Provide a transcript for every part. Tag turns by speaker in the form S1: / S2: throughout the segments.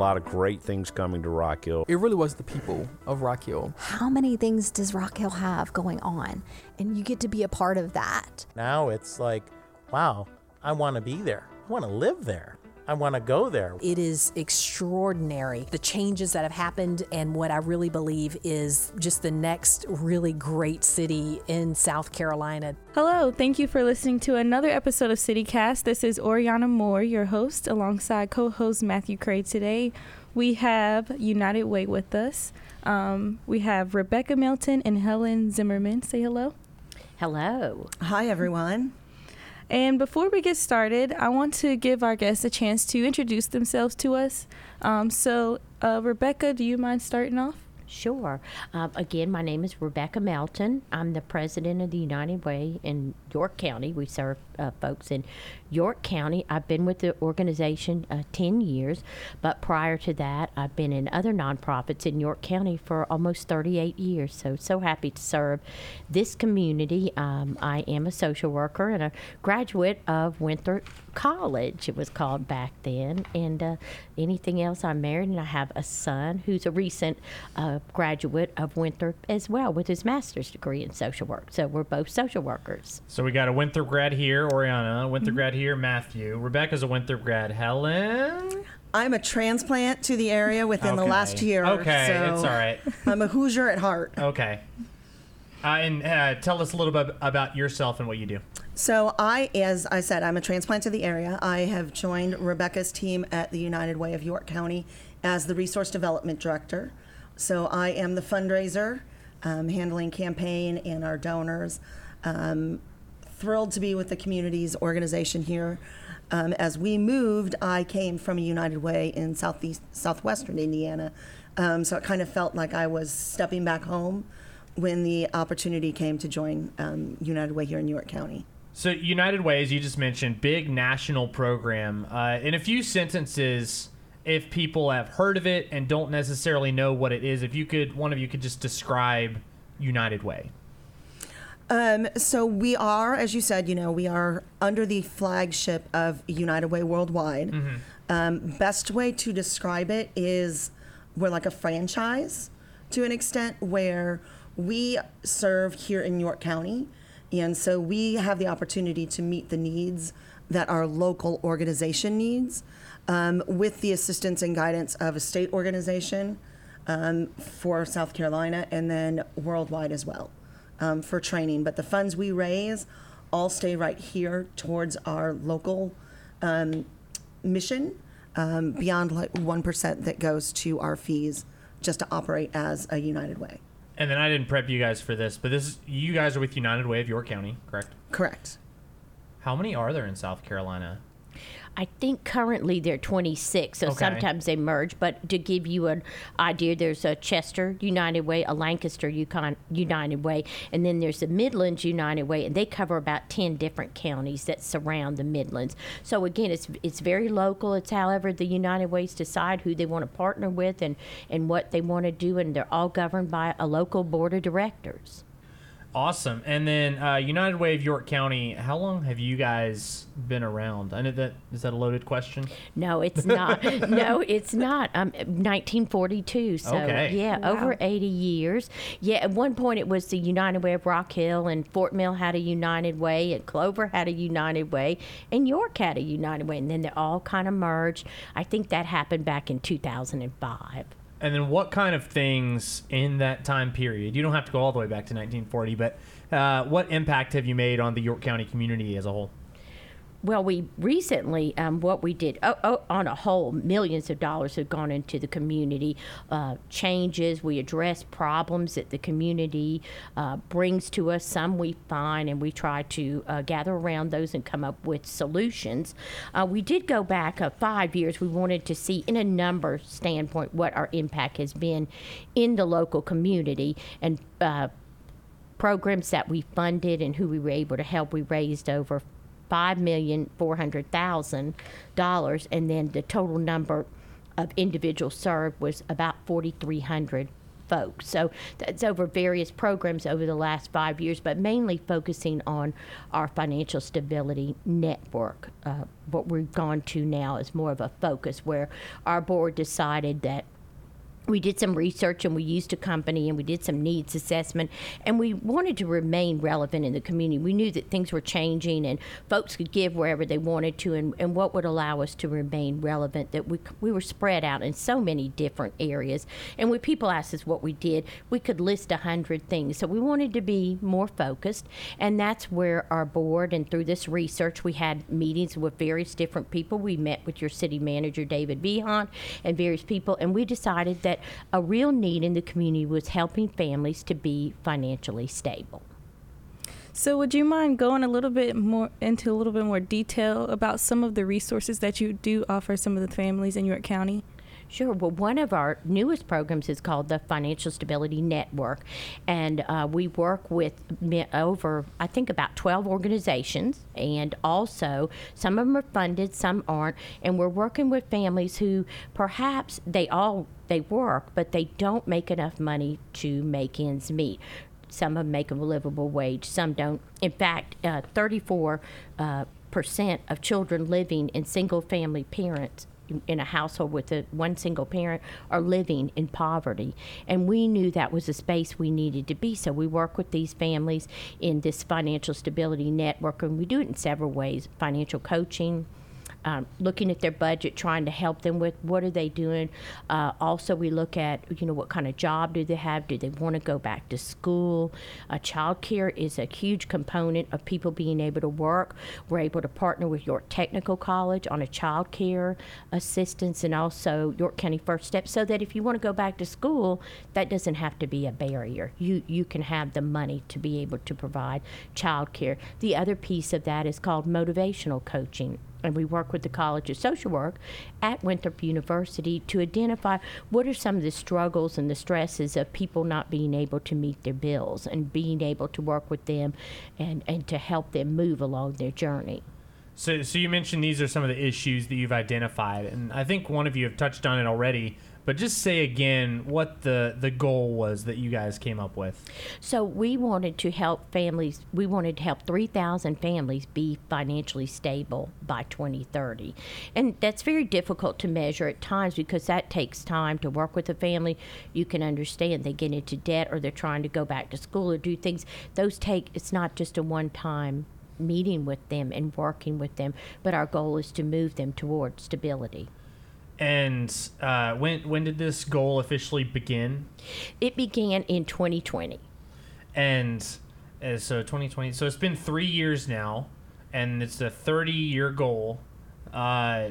S1: lot of great things coming to Rock Hill.
S2: It really was the people of Rock Hill.
S3: How many things does Rock Hill have going on? And you get to be a part of that.
S4: Now it's like, wow, I want to be there. I want to live there. I want to go there.
S5: It is extraordinary the changes that have happened, and what I really believe is just the next really great city in South Carolina.
S6: Hello, thank you for listening to another episode of CityCast. This is Oriana Moore, your host, alongside co host Matthew Kreh today. We have United Way with us. Um, we have Rebecca Melton and Helen Zimmerman. Say hello.
S7: Hello.
S8: Hi, everyone.
S6: And before we get started, I want to give our guests a chance to introduce themselves to us. Um, so, uh, Rebecca, do you mind starting off?
S7: Sure. Uh, again, my name is Rebecca Melton. I'm the president of the United Way in York County. We serve uh, folks in York County. I've been with the organization uh, 10 years, but prior to that, I've been in other nonprofits in York County for almost 38 years. So, so happy to serve this community. Um, I am a social worker and a graduate of Winthrop College, it was called back then. And uh, anything else, I'm married and I have a son who's a recent uh, graduate of Winthrop as well with his master's degree in social work. So, we're both social workers.
S9: So, we got a Winthrop grad here, Oriana, Winthrop mm-hmm. grad here, Matthew. Rebecca's a Winthrop grad. Helen?
S8: I'm a transplant to the area within okay. the last year.
S9: Okay,
S8: so
S9: it's all right.
S8: I'm a Hoosier at heart.
S9: Okay. Uh, and uh, tell us a little bit about yourself and what you do.
S8: So, I, as I said, I'm a transplant to the area. I have joined Rebecca's team at the United Way of York County as the Resource Development Director. So, I am the fundraiser, um, handling campaign and our donors. Um, thrilled to be with the community's organization here. Um, as we moved, I came from a United Way in southeast southwestern Indiana, um, so it kind of felt like I was stepping back home when the opportunity came to join um, United Way here in York County.
S9: So United Way, as you just mentioned, big national program. Uh, in a few sentences, if people have heard of it and don't necessarily know what it is, if you could, one of you could just describe United Way.
S8: Um, so we are, as you said, you know, we are under the flagship of United Way Worldwide. Mm-hmm. Um, best way to describe it is we're like a franchise to an extent where we serve here in York County. And so we have the opportunity to meet the needs that our local organization needs um, with the assistance and guidance of a state organization um, for South Carolina and then worldwide as well um, for training. But the funds we raise all stay right here towards our local um, mission, um, beyond like 1% that goes to our fees just to operate as a United Way.
S9: And then I didn't prep you guys for this, but this is, you guys are with United Way of York County, correct?
S8: Correct.
S9: How many are there in South Carolina?
S7: I think currently they're 26, so okay. sometimes they merge. But to give you an idea, there's a Chester United Way, a Lancaster Yukon United Way, and then there's the Midlands United Way, and they cover about 10 different counties that surround the Midlands. So again, it's it's very local. It's however the United Ways decide who they want to partner with and, and what they want to do, and they're all governed by a local board of directors.
S9: Awesome. And then uh, United Way of York County. How long have you guys been around? I know that is that a loaded question.
S7: No, it's not. no, it's not. Um, 1942. So
S9: okay.
S7: yeah, wow. over 80 years. Yeah, at one point it was the United Way of Rock Hill, and Fort Mill had a United Way, and Clover had a United Way, and York had a United Way, and then they all kind of merged. I think that happened back in 2005.
S9: And then what kind of things in that time period? You don't have to go all the way back to 1940, but uh, what impact have you made on the York County community as a whole?
S7: Well, we recently, um, what we did oh, oh, on a whole, millions of dollars have gone into the community uh, changes. We address problems that the community uh, brings to us. Some we find, and we try to uh, gather around those and come up with solutions. Uh, we did go back uh, five years. We wanted to see, in a number standpoint, what our impact has been in the local community and uh, programs that we funded and who we were able to help. We raised over five million four hundred thousand dollars, and then the total number of individuals served was about forty three hundred folks. So that's over various programs over the last five years, but mainly focusing on our financial stability network. Uh, what we've gone to now is more of a focus where our board decided that we did some research and we used a company and we did some needs assessment and we wanted to remain relevant in the community. We knew that things were changing and folks could give wherever they wanted to and, and what would allow us to remain relevant that we, we were spread out in so many different areas. And when people asked us what we did, we could list a hundred things. So we wanted to be more focused and that's where our board and through this research we had meetings with various different people. We met with your city manager David Behan and various people and we decided that a real need in the community was helping families to be financially stable.
S6: So, would you mind going a little bit more into a little bit more detail about some of the resources that you do offer some of the families in York County?
S7: Sure. Well, one of our newest programs is called the Financial Stability Network, and uh, we work with over, I think, about 12 organizations, and also some of them are funded, some aren't, and we're working with families who perhaps they all they work, but they don't make enough money to make ends meet. Some of them make a livable wage, some don't. In fact, uh, 34 uh, percent of children living in single-family parents in a household with a one single parent are living in poverty. And we knew that was a space we needed to be. So we work with these families in this financial stability network and we do it in several ways financial coaching um, looking at their budget, trying to help them with what are they doing. Uh, also, we look at you know what kind of job do they have? Do they want to go back to school? Uh, child care is a huge component of people being able to work. We're able to partner with York Technical College on a child care assistance, and also York County First Step, so that if you want to go back to school, that doesn't have to be a barrier. You you can have the money to be able to provide child care. The other piece of that is called motivational coaching and we work with the College of Social Work at Winthrop University to identify what are some of the struggles and the stresses of people not being able to meet their bills and being able to work with them and, and to help them move along their journey.
S9: So, so you mentioned these are some of the issues that you've identified, and I think one of you have touched on it already. But just say again what the the goal was that you guys came up with.
S7: So we wanted to help families. We wanted to help 3,000 families be financially stable by 2030, and that's very difficult to measure at times because that takes time to work with a family. You can understand they get into debt or they're trying to go back to school or do things. Those take. It's not just a one time meeting with them and working with them, but our goal is to move them toward stability.
S9: And uh, when when did this goal officially begin?
S7: It began in 2020.
S9: And uh, so 2020. So it's been three years now, and it's a 30 year goal. Uh,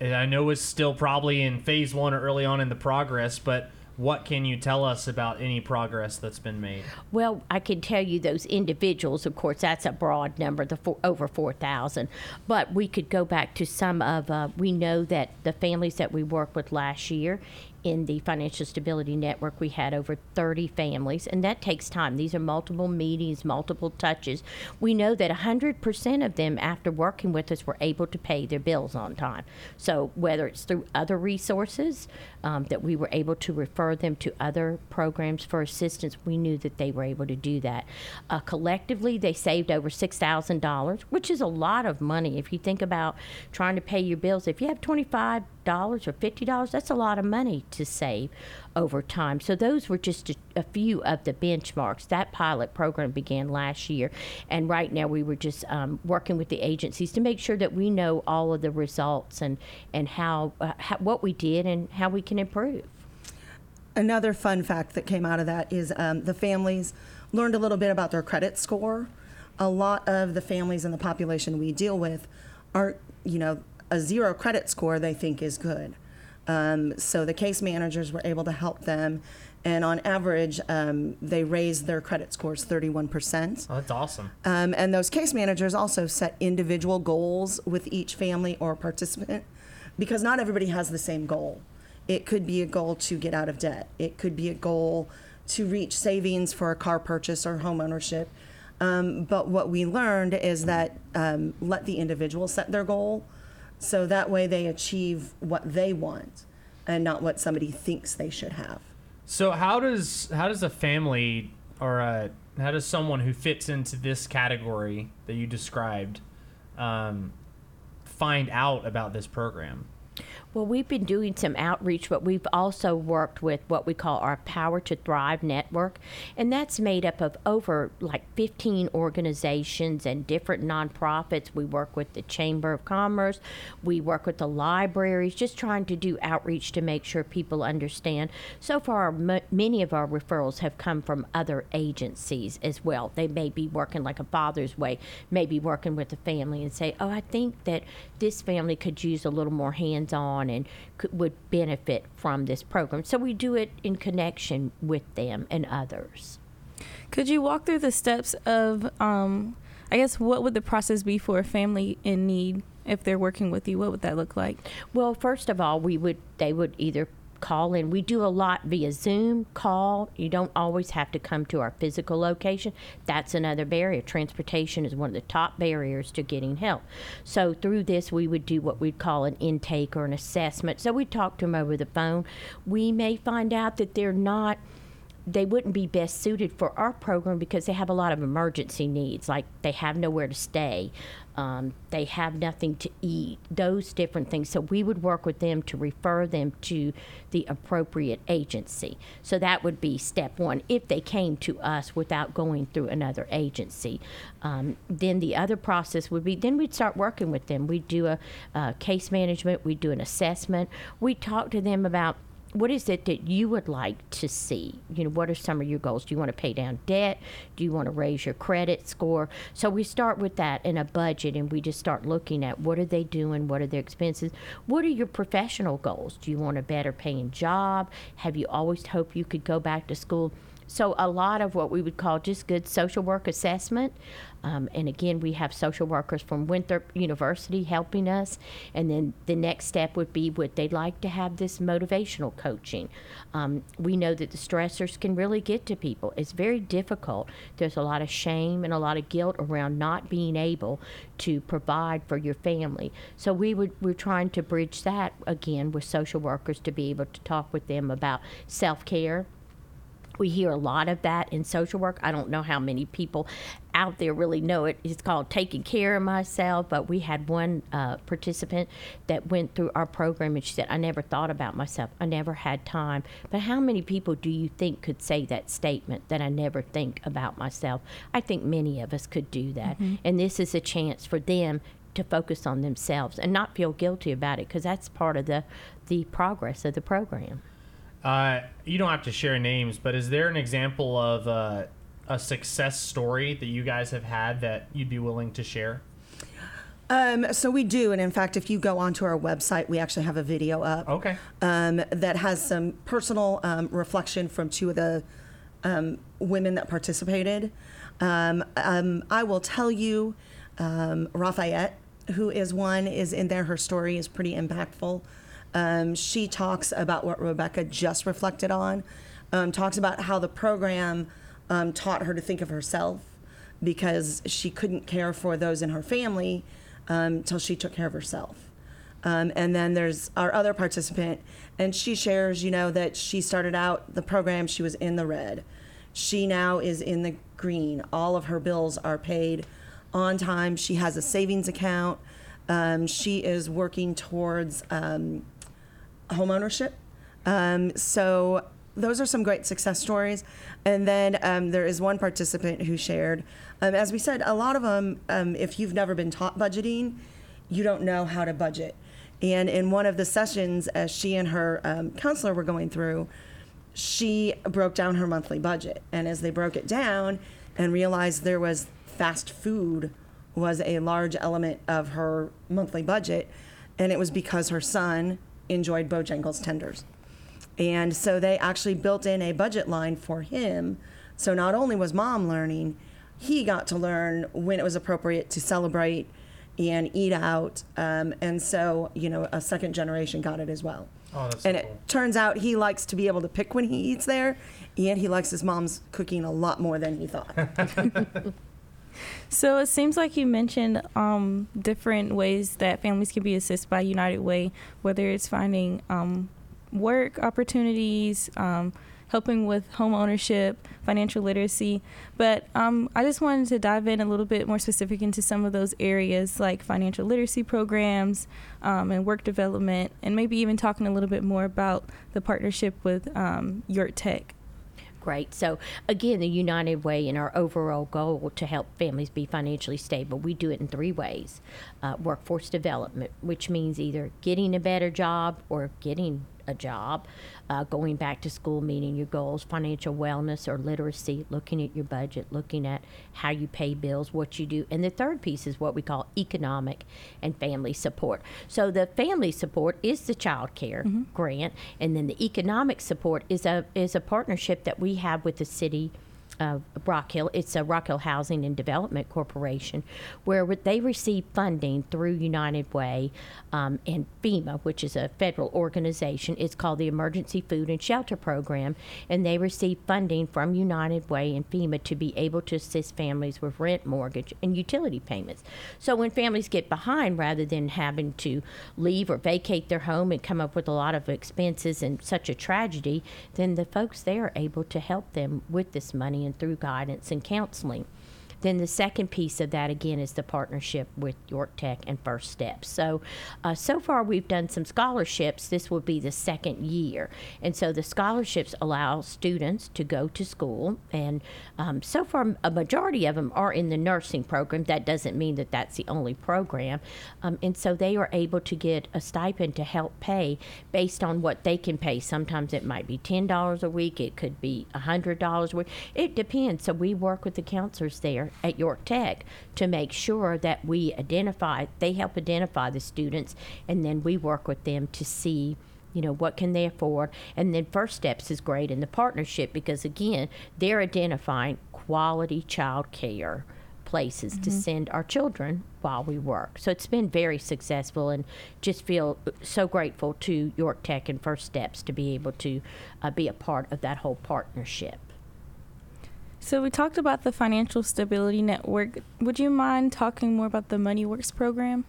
S9: and I know it's still probably in phase one or early on in the progress, but what can you tell us about any progress that's been made?
S7: Well, I can tell you those individuals, of course, that's a broad number, the four, over 4,000. But we could go back to some of, uh, we know that the families that we worked with last year in the Financial Stability Network, we had over 30 families, and that takes time. These are multiple meetings, multiple touches. We know that 100% of them, after working with us, were able to pay their bills on time. So, whether it's through other resources um, that we were able to refer them to other programs for assistance, we knew that they were able to do that. Uh, collectively, they saved over $6,000, which is a lot of money. If you think about trying to pay your bills, if you have 25 dollars or fifty dollars that's a lot of money to save over time so those were just a, a, few of the benchmarks that pilot program began last year and right now we were just um, working with the agencies to make sure that we know all of the results and and how, uh, how what we did and how we can improve
S8: Another fun fact that came out of that is um, the families learned a little bit about their credit score. A lot of the families in the population we deal with are, you know, a zero credit score they think is good. Um, so the case managers were able to help them, and on average, um, they raised their credit scores 31%.
S9: Oh, that's awesome.
S8: Um, and those case managers also set individual goals with each family or participant because not everybody has the same goal. It could be a goal to get out of debt, it could be a goal to reach savings for a car purchase or home ownership. Um, but what we learned is that um, let the individual set their goal so that way they achieve what they want and not what somebody thinks they should have.
S9: So how does how does a family or a, how does someone who fits into this category that you described um, find out about this program?
S7: Well, we've been doing some outreach, but we've also worked with what we call our Power to Thrive network, and that's made up of over like 15 organizations and different nonprofits. We work with the Chamber of Commerce, we work with the libraries, just trying to do outreach to make sure people understand. So far, m- many of our referrals have come from other agencies as well. They may be working like a Father's Way, maybe working with the family and say, "Oh, I think that this family could use a little more hands-on." and could, would benefit from this program. So we do it in connection with them and others.
S6: Could you walk through the steps of, um, I guess, what would the process be for a family in need if they're working with you? What would that look like?
S7: Well, first of all, we would they would either call in. We do a lot via Zoom, call. You don't always have to come to our physical location. That's another barrier. Transportation is one of the top barriers to getting help. So through this, we would do what we'd call an intake or an assessment. So we talk to them over the phone. We may find out that they're not they wouldn't be best suited for our program because they have a lot of emergency needs, like they have nowhere to stay, um, they have nothing to eat, those different things. So we would work with them to refer them to the appropriate agency. So that would be step one if they came to us without going through another agency. Um, then the other process would be then we'd start working with them. We'd do a, a case management, we'd do an assessment, we'd talk to them about what is it that you would like to see? You know, what are some of your goals? Do you want to pay down debt? Do you want to raise your credit score? So we start with that in a budget and we just start looking at what are they doing? What are their expenses? What are your professional goals? Do you want a better paying job? Have you always hoped you could go back to school? So, a lot of what we would call just good social work assessment. Um, and again, we have social workers from Winthrop University helping us. And then the next step would be would they like to have this motivational coaching? Um, we know that the stressors can really get to people. It's very difficult. There's a lot of shame and a lot of guilt around not being able to provide for your family. So we would we're trying to bridge that again with social workers to be able to talk with them about self care we hear a lot of that in social work. I don't know how many people out there really know it. It's called taking care of myself. But we had one uh, participant that went through our program and she said, I never thought about myself. I never had time. But how many people do you think could say that statement that I never think about myself? I think many of us could do that. Mm-hmm. And this is a chance for them to focus on themselves and not feel guilty about it because that's part of the, the progress of the program.
S9: Uh, you don't have to share names, but is there an example of uh, a success story that you guys have had that you'd be willing to share?
S8: Um, so we do, and in fact, if you go onto our website, we actually have a video up.
S9: Okay.
S8: Um, that has some personal um, reflection from two of the um, women that participated. Um, um, I will tell you, um, Rafayette, who is one, is in there. Her story is pretty impactful. Um, she talks about what Rebecca just reflected on, um, talks about how the program um, taught her to think of herself because she couldn't care for those in her family until um, she took care of herself. Um, and then there's our other participant, and she shares, you know, that she started out the program, she was in the red. She now is in the green. All of her bills are paid on time. She has a savings account. Um, she is working towards um, home ownership. Um, so those are some great success stories. And then um, there is one participant who shared, um, as we said, a lot of them, um, if you've never been taught budgeting, you don't know how to budget. And in one of the sessions, as she and her um, counselor were going through, she broke down her monthly budget. And as they broke it down and realized there was fast food was a large element of her monthly budget, and it was because her son enjoyed Bojangles tenders. And so they actually built in a budget line for him. So not only was mom learning, he got to learn when it was appropriate to celebrate and eat out. Um, and so, you know, a second generation got it as well.
S9: Oh, that's
S8: and
S9: so
S8: it turns out he likes to be able to pick when he eats there, and he likes his mom's cooking a lot more than he thought.
S6: So it seems like you mentioned um, different ways that families can be assisted by United Way, whether it's finding um, work opportunities, um, helping with home ownership, financial literacy. But um, I just wanted to dive in a little bit more specific into some of those areas like financial literacy programs um, and work development, and maybe even talking a little bit more about the partnership with um, York Tech.
S7: Great. So, again, the United Way and our overall goal to help families be financially stable, we do it in three ways uh, workforce development, which means either getting a better job or getting a job, uh, going back to school, meeting your goals, financial wellness or literacy, looking at your budget, looking at how you pay bills, what you do. And the third piece is what we call economic and family support. So the family support is the child care grant, and then the economic support is a is a partnership that we have with the city uh, Rock Hill. It's a Rock Hill Housing and Development Corporation, where they receive funding through United Way um, and FEMA, which is a federal organization. It's called the Emergency Food and Shelter Program, and they receive funding from United Way and FEMA to be able to assist families with rent, mortgage, and utility payments. So when families get behind, rather than having to leave or vacate their home and come up with a lot of expenses and such a tragedy, then the folks there are able to help them with this money and through guidance and counseling. Then the second piece of that again is the partnership with York Tech and First Steps. So, uh, so far we've done some scholarships. This will be the second year, and so the scholarships allow students to go to school. And um, so far, a majority of them are in the nursing program. That doesn't mean that that's the only program, um, and so they are able to get a stipend to help pay based on what they can pay. Sometimes it might be ten dollars a week. It could be hundred dollars a week. It depends. So we work with the counselors there at York Tech to make sure that we identify, they help identify the students, and then we work with them to see you know what can they afford. And then first steps is great in the partnership because again they're identifying quality child care places to send our children while we work. So it's been very successful and just feel so grateful to york tech and first steps to be able to uh, be a part of that whole partnership
S6: So we talked about the Financial Stability Network. Would you mind talking more about the Money Works program?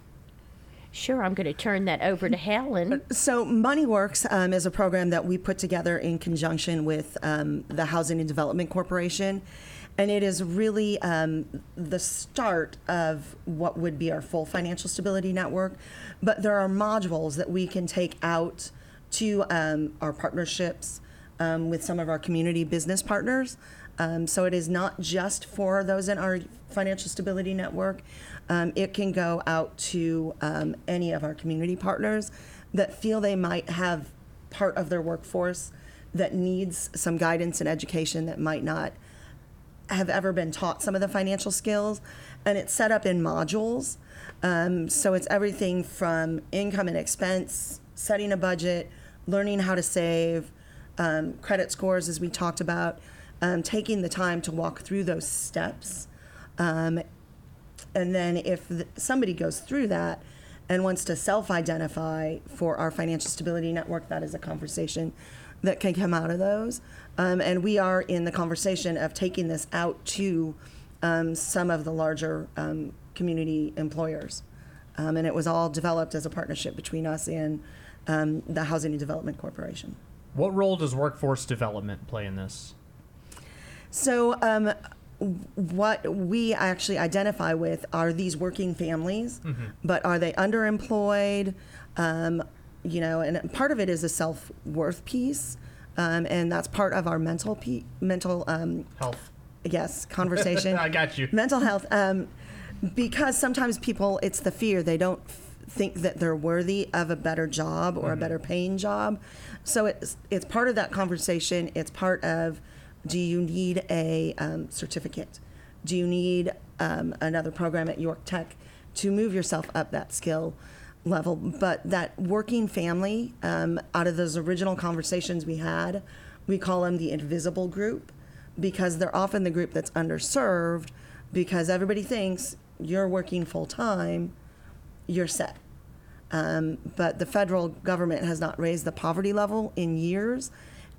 S7: Sure, I'm going to turn that over to Helen.
S8: So, Money Works um, is a program that we put together in conjunction with um, the Housing and Development Corporation. And it is really um, the start of what would be our full financial stability network. But there are modules that we can take out to um, our partnerships um, with some of our community business partners. Um, so it is not just for those in our financial stability network. Um, it can go out to um, any of our community partners that feel they might have part of their workforce that needs some guidance and education that might not have ever been taught some of the financial skills. And it's set up in modules. Um, so it's everything from income and expense, setting a budget, learning how to save, um, credit scores, as we talked about, um, taking the time to walk through those steps. Um, and then if th- somebody goes through that and wants to self-identify for our financial stability network, that is a conversation that can come out of those. Um, and we are in the conversation of taking this out to um, some of the larger um, community employers. Um, and it was all developed as a partnership between us and the Housing and Development Corporation.
S9: What role does workforce development play in this?
S8: So, um, what we actually identify with are these working families, but are they underemployed? Um, you know, and part of it is a self worth piece, um, and that's part of our mental pe- mental um,
S9: Health.
S8: yes conversation.
S9: I got you.
S8: mental health um, because sometimes people it's the fear they don't f- think that they're worthy of a better job or a better paying job so it's it's part of that conversation it's part of do you need a um, certificate do you need um, another program at york tech to move yourself up that skill level but that working family um, out of those original conversations we had we call them the invisible group because they're often the group that's underserved because everybody thinks you're working full time, you're set. Um, but the federal government has not raised the poverty level in years,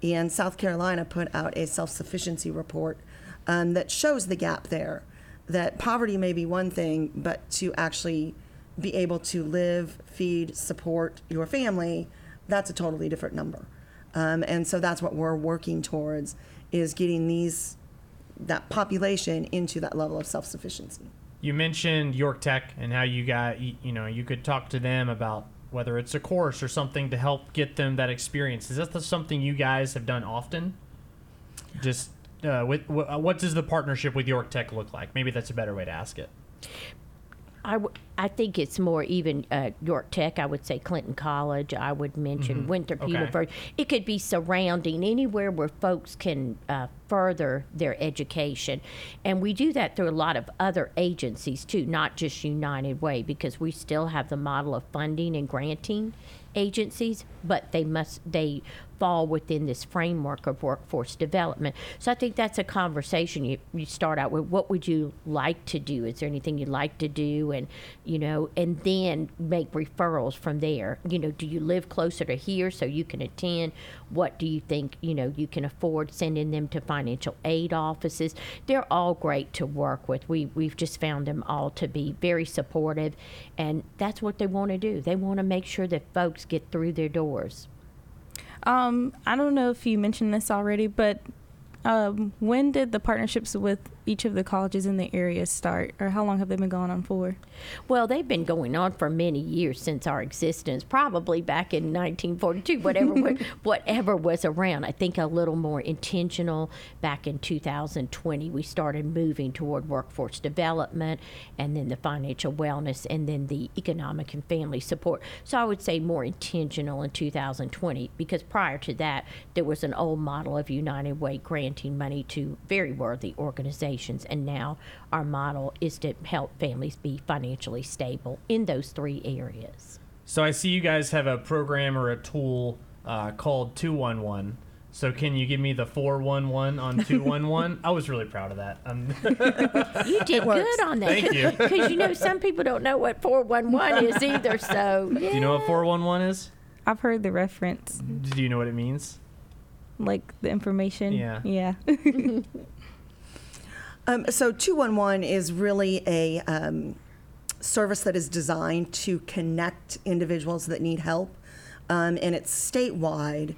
S8: and South Carolina put out a self sufficiency report um, that shows the gap there. That poverty may be one thing, but to actually be able to live, feed, support your family that's a totally different number. Um, and so that's what we're working towards is getting these that population into that level of self-sufficiency.
S9: You mentioned York Tech and how you got you, you know you could talk to them about whether it's a course or something to help get them that experience. Is that something you guys have done often? Just uh, with, wh- what does the partnership with York Tech look like? Maybe that's a better way to ask it.
S7: I, w- I think it's more even uh, York Tech. I would say Clinton College. I would mention Winthrop
S9: Okay.
S7: University. It could be surrounding anywhere where folks can uh, further their education, and we do that through a lot of other agencies too, not just United Way, because we still have the model of funding and granting agencies, but they must they fall within this framework of workforce development. So I think that's a conversation you, you start out with what would you like to do? Is there anything you'd like to do? And you know, and then make referrals from there. You know, do you live closer to here so you can attend? What do you think, you know, you can afford sending them to financial aid offices? They're all great to work with. We we've just found them all to be very supportive and that's what they want to do. They want to make sure that folks get through their doors.
S6: Um, I don't know if you mentioned this already, but um, when did the partnerships with each of the colleges in the area start, or how long have they been going on for?
S7: Well, they've been going on for many years since our existence, probably back in 1942, whatever whatever was around. I think a little more intentional back in 2020. We started moving toward workforce development and then the financial wellness and then the economic and family support. So I would say more intentional in 2020 because prior to that, there was an old model of United Way granting money to very worthy organizations. And now our model is to help families be financially stable in those three areas.
S9: So I see you guys have a program or a tool uh, called 211. So can you give me the 411 on 211? I was really proud of that. Um,
S7: You did good on that.
S9: Thank you.
S7: Because you know, some people don't know what 411 is either. So, yeah.
S9: do you know what 411 is?
S6: I've heard the reference,
S9: Do you know what it means?
S6: like the information.
S9: Yeah.
S6: Yeah.
S8: Um, so 211 is really a um, service that is designed to connect individuals that need help, um, and it's statewide.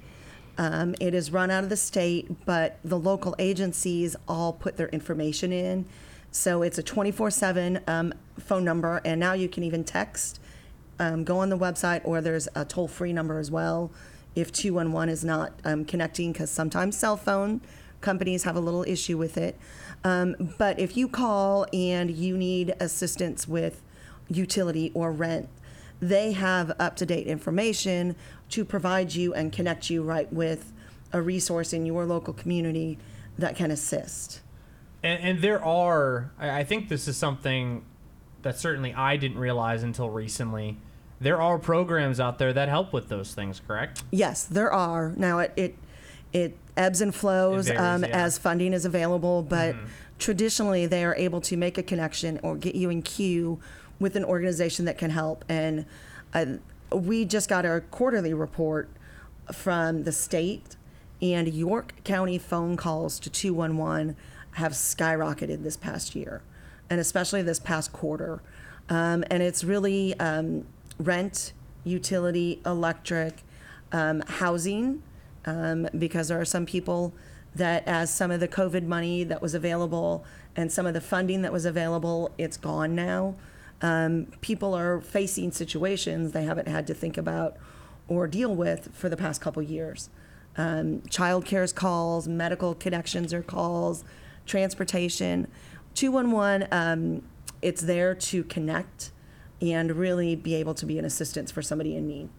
S8: Um, it is run out of the state, but the local agencies all put their information in. So it's a 24 7 um, phone number, and now you can even text. Um, go on the website, or there's a toll free number as well if 211 is not um, connecting, because sometimes cell phone companies have a little issue with it. Um, but if you call and you need assistance with utility or rent, they have up to date information to provide you and connect you right with a resource in your local community that can assist.
S9: And, and there are, I I think this is something that certainly I didn't realize until recently. There are programs out there that help with those things, correct?
S8: Yes, there are. Now it it, it ebbs and flows
S9: varies,
S8: um,
S9: yeah. Mm-hmm.
S8: as funding is available, but traditionally they are able to make a connection or get you in queue with an organization that can help. And uh, we just got our quarterly report from the state, and York County phone calls to 211 have skyrocketed this past year, and especially this past quarter. Um, and it's really um, rent, utility, electric, um, housing, um, because there are some people that, as some of the COVID money that was available and some of the funding that was available, it's gone now. Um, people are facing situations they haven't had to think about or deal with for the past couple years. Um, child care's calls, medical connections are calls, transportation. 211, um, it's there to connect and really be able to be an assistance for somebody in need.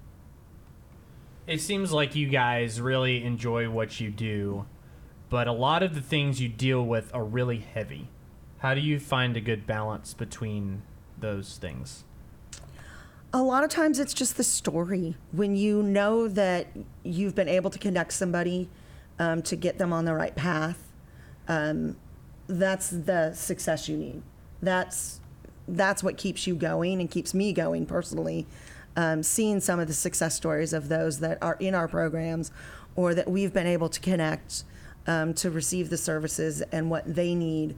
S9: It seems like you guys really enjoy what you do, but a lot of the things you deal with are really heavy. How do you find a good balance between those things?
S8: A lot of times it's just the story. When you know that you've been able to connect somebody um, to get them on the right path, um, that's the success you need. That's that's what keeps you going and keeps me going personally. Um, seeing some of the success stories of those that are in our programs or that we've been able to connect um, to receive the services and what they need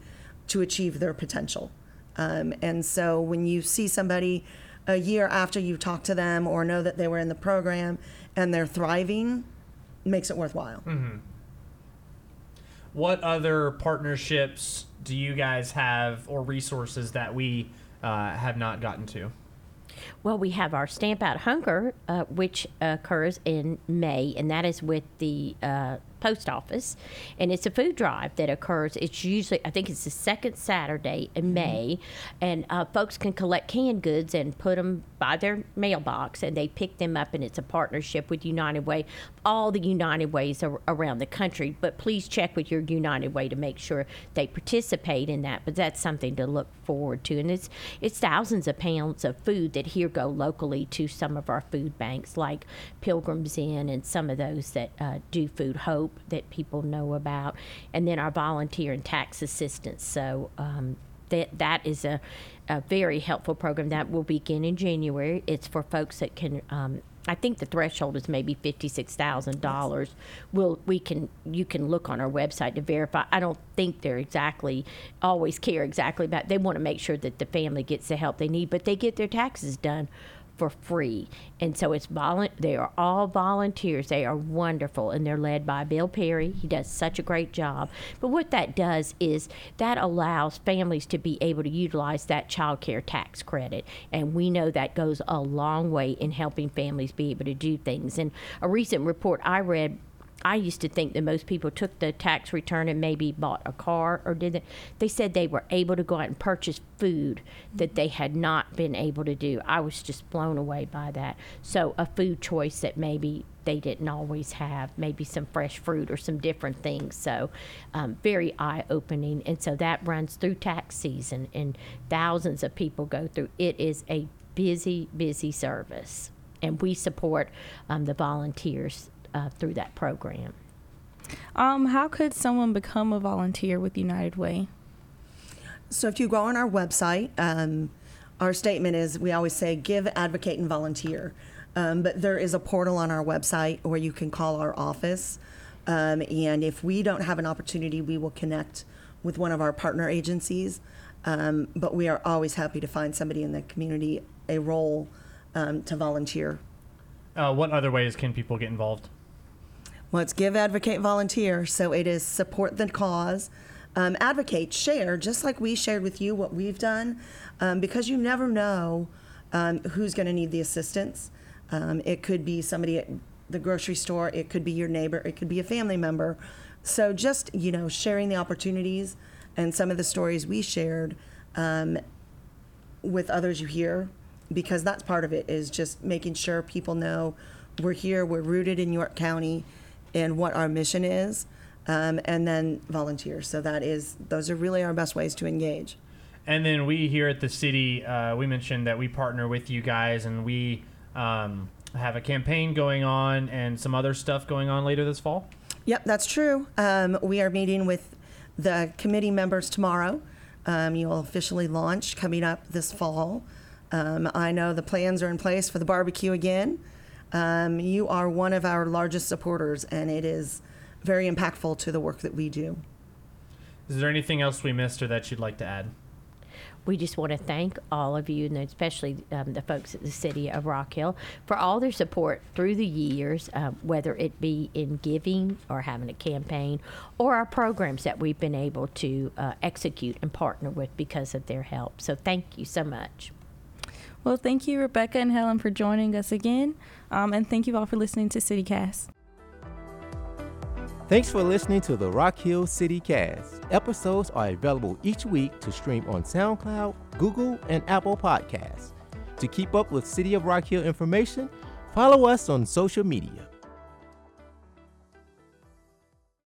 S8: to achieve their potential. Um, and so when you see somebody a year after you talk to them or know that they were in the program and they're thriving makes it worthwhile.
S9: What other partnerships do you guys have or resources that we uh, have not gotten to?
S7: Well, we have our Stamp Out Hunger, uh, which occurs in May, and that is with the uh, post office. And it's a food drive that occurs. It's usually, I think it's the second Saturday in May, and uh, folks can collect canned goods and put them by their mailbox, and they pick them up. And it's a partnership with United Way, all the United Ways ar- around the country. But please check with your United Way to make sure they participate in that. But that's something to look forward to, and it's it's thousands of pounds of food that here go locally to some of our food banks like Pilgrims Inn and some of those that uh, do Food Hope that people know about, and then our volunteer and tax assistance. So. Um, that that is a, a very helpful program that will begin in January. It's for folks that can. Um, I think the threshold is maybe fifty six thousand dollars. Will we can you can look on our website to verify. I don't think they're exactly always care exactly about. They want to make sure that the family gets the help they need, but they get their taxes done for free. And so it's volun- they are all volunteers. They are wonderful and they're led by Bill Perry. He does such a great job. But what that does is that allows families to be able to utilize that child care tax credit. And we know that goes a long way in helping families be able to do things. And a recent report I read I used to think that most people took the tax return and maybe bought a car or did. They said they were able to go out and purchase food that they had not been able to do. I was just blown away by that. So, a food choice that maybe they didn't always have, maybe some fresh fruit or some different things. So, um, very eye opening. And so that runs through tax season, and thousands of people go through. It is a busy, busy service. And we support um, the volunteers uh, through that program.
S6: Um, how could someone become a volunteer with United Way?
S8: So if you go on our website, um, our statement is we always say give, advocate, and volunteer. Um, but there is a portal on our website where you can call our office. Um, and if we don't have an opportunity, we will connect with one of our partner agencies. Um, but we are always happy to find somebody in the community a role um, to volunteer.
S9: Uh, what other ways can people get involved?
S8: Well, it's give, advocate, volunteer. So it is support the cause, um, advocate, share, just like we shared with you what we've done, um, because you never know um, who's going to need the assistance. Um, it could be somebody at the grocery store, it could be your neighbor, it could be a family member. So just you know, sharing the opportunities and some of the stories we shared um, with others you hear, because that's part of it is just making sure people know we're here, we're rooted in York County, and what our mission is, um, and then volunteer. So that is those are really our best ways to engage.
S9: And then we here at the city, uh, we mentioned that we partner with you guys, and we um, have a campaign going on and some other stuff going on later this fall.
S8: Yep, that's true. Um, we are meeting with the committee members tomorrow. Um, you'll officially launch coming up this fall. Um, I know the plans are in place for the barbecue again. Um, you are one of our largest supporters, and it is very impactful to the work that we do.
S9: Is there anything else we missed or that you'd like to add?
S7: We just want to thank all of you, and especially um, the folks at the city of Rock Hill, for all their support through the years, uh, whether it be in giving or having a campaign, or our programs that we've been able to uh, execute and partner with because of their help. So thank you so much.
S6: Well, thank you, Rebecca and Helen, for joining us again. Um, and thank you all for listening to CityCast.
S10: Thanks for listening to the Rock Hill City Cast. Episodes are available each week to stream on SoundCloud, Google, and Apple Podcasts. To keep up with City of Rock Hill information, follow us on social media.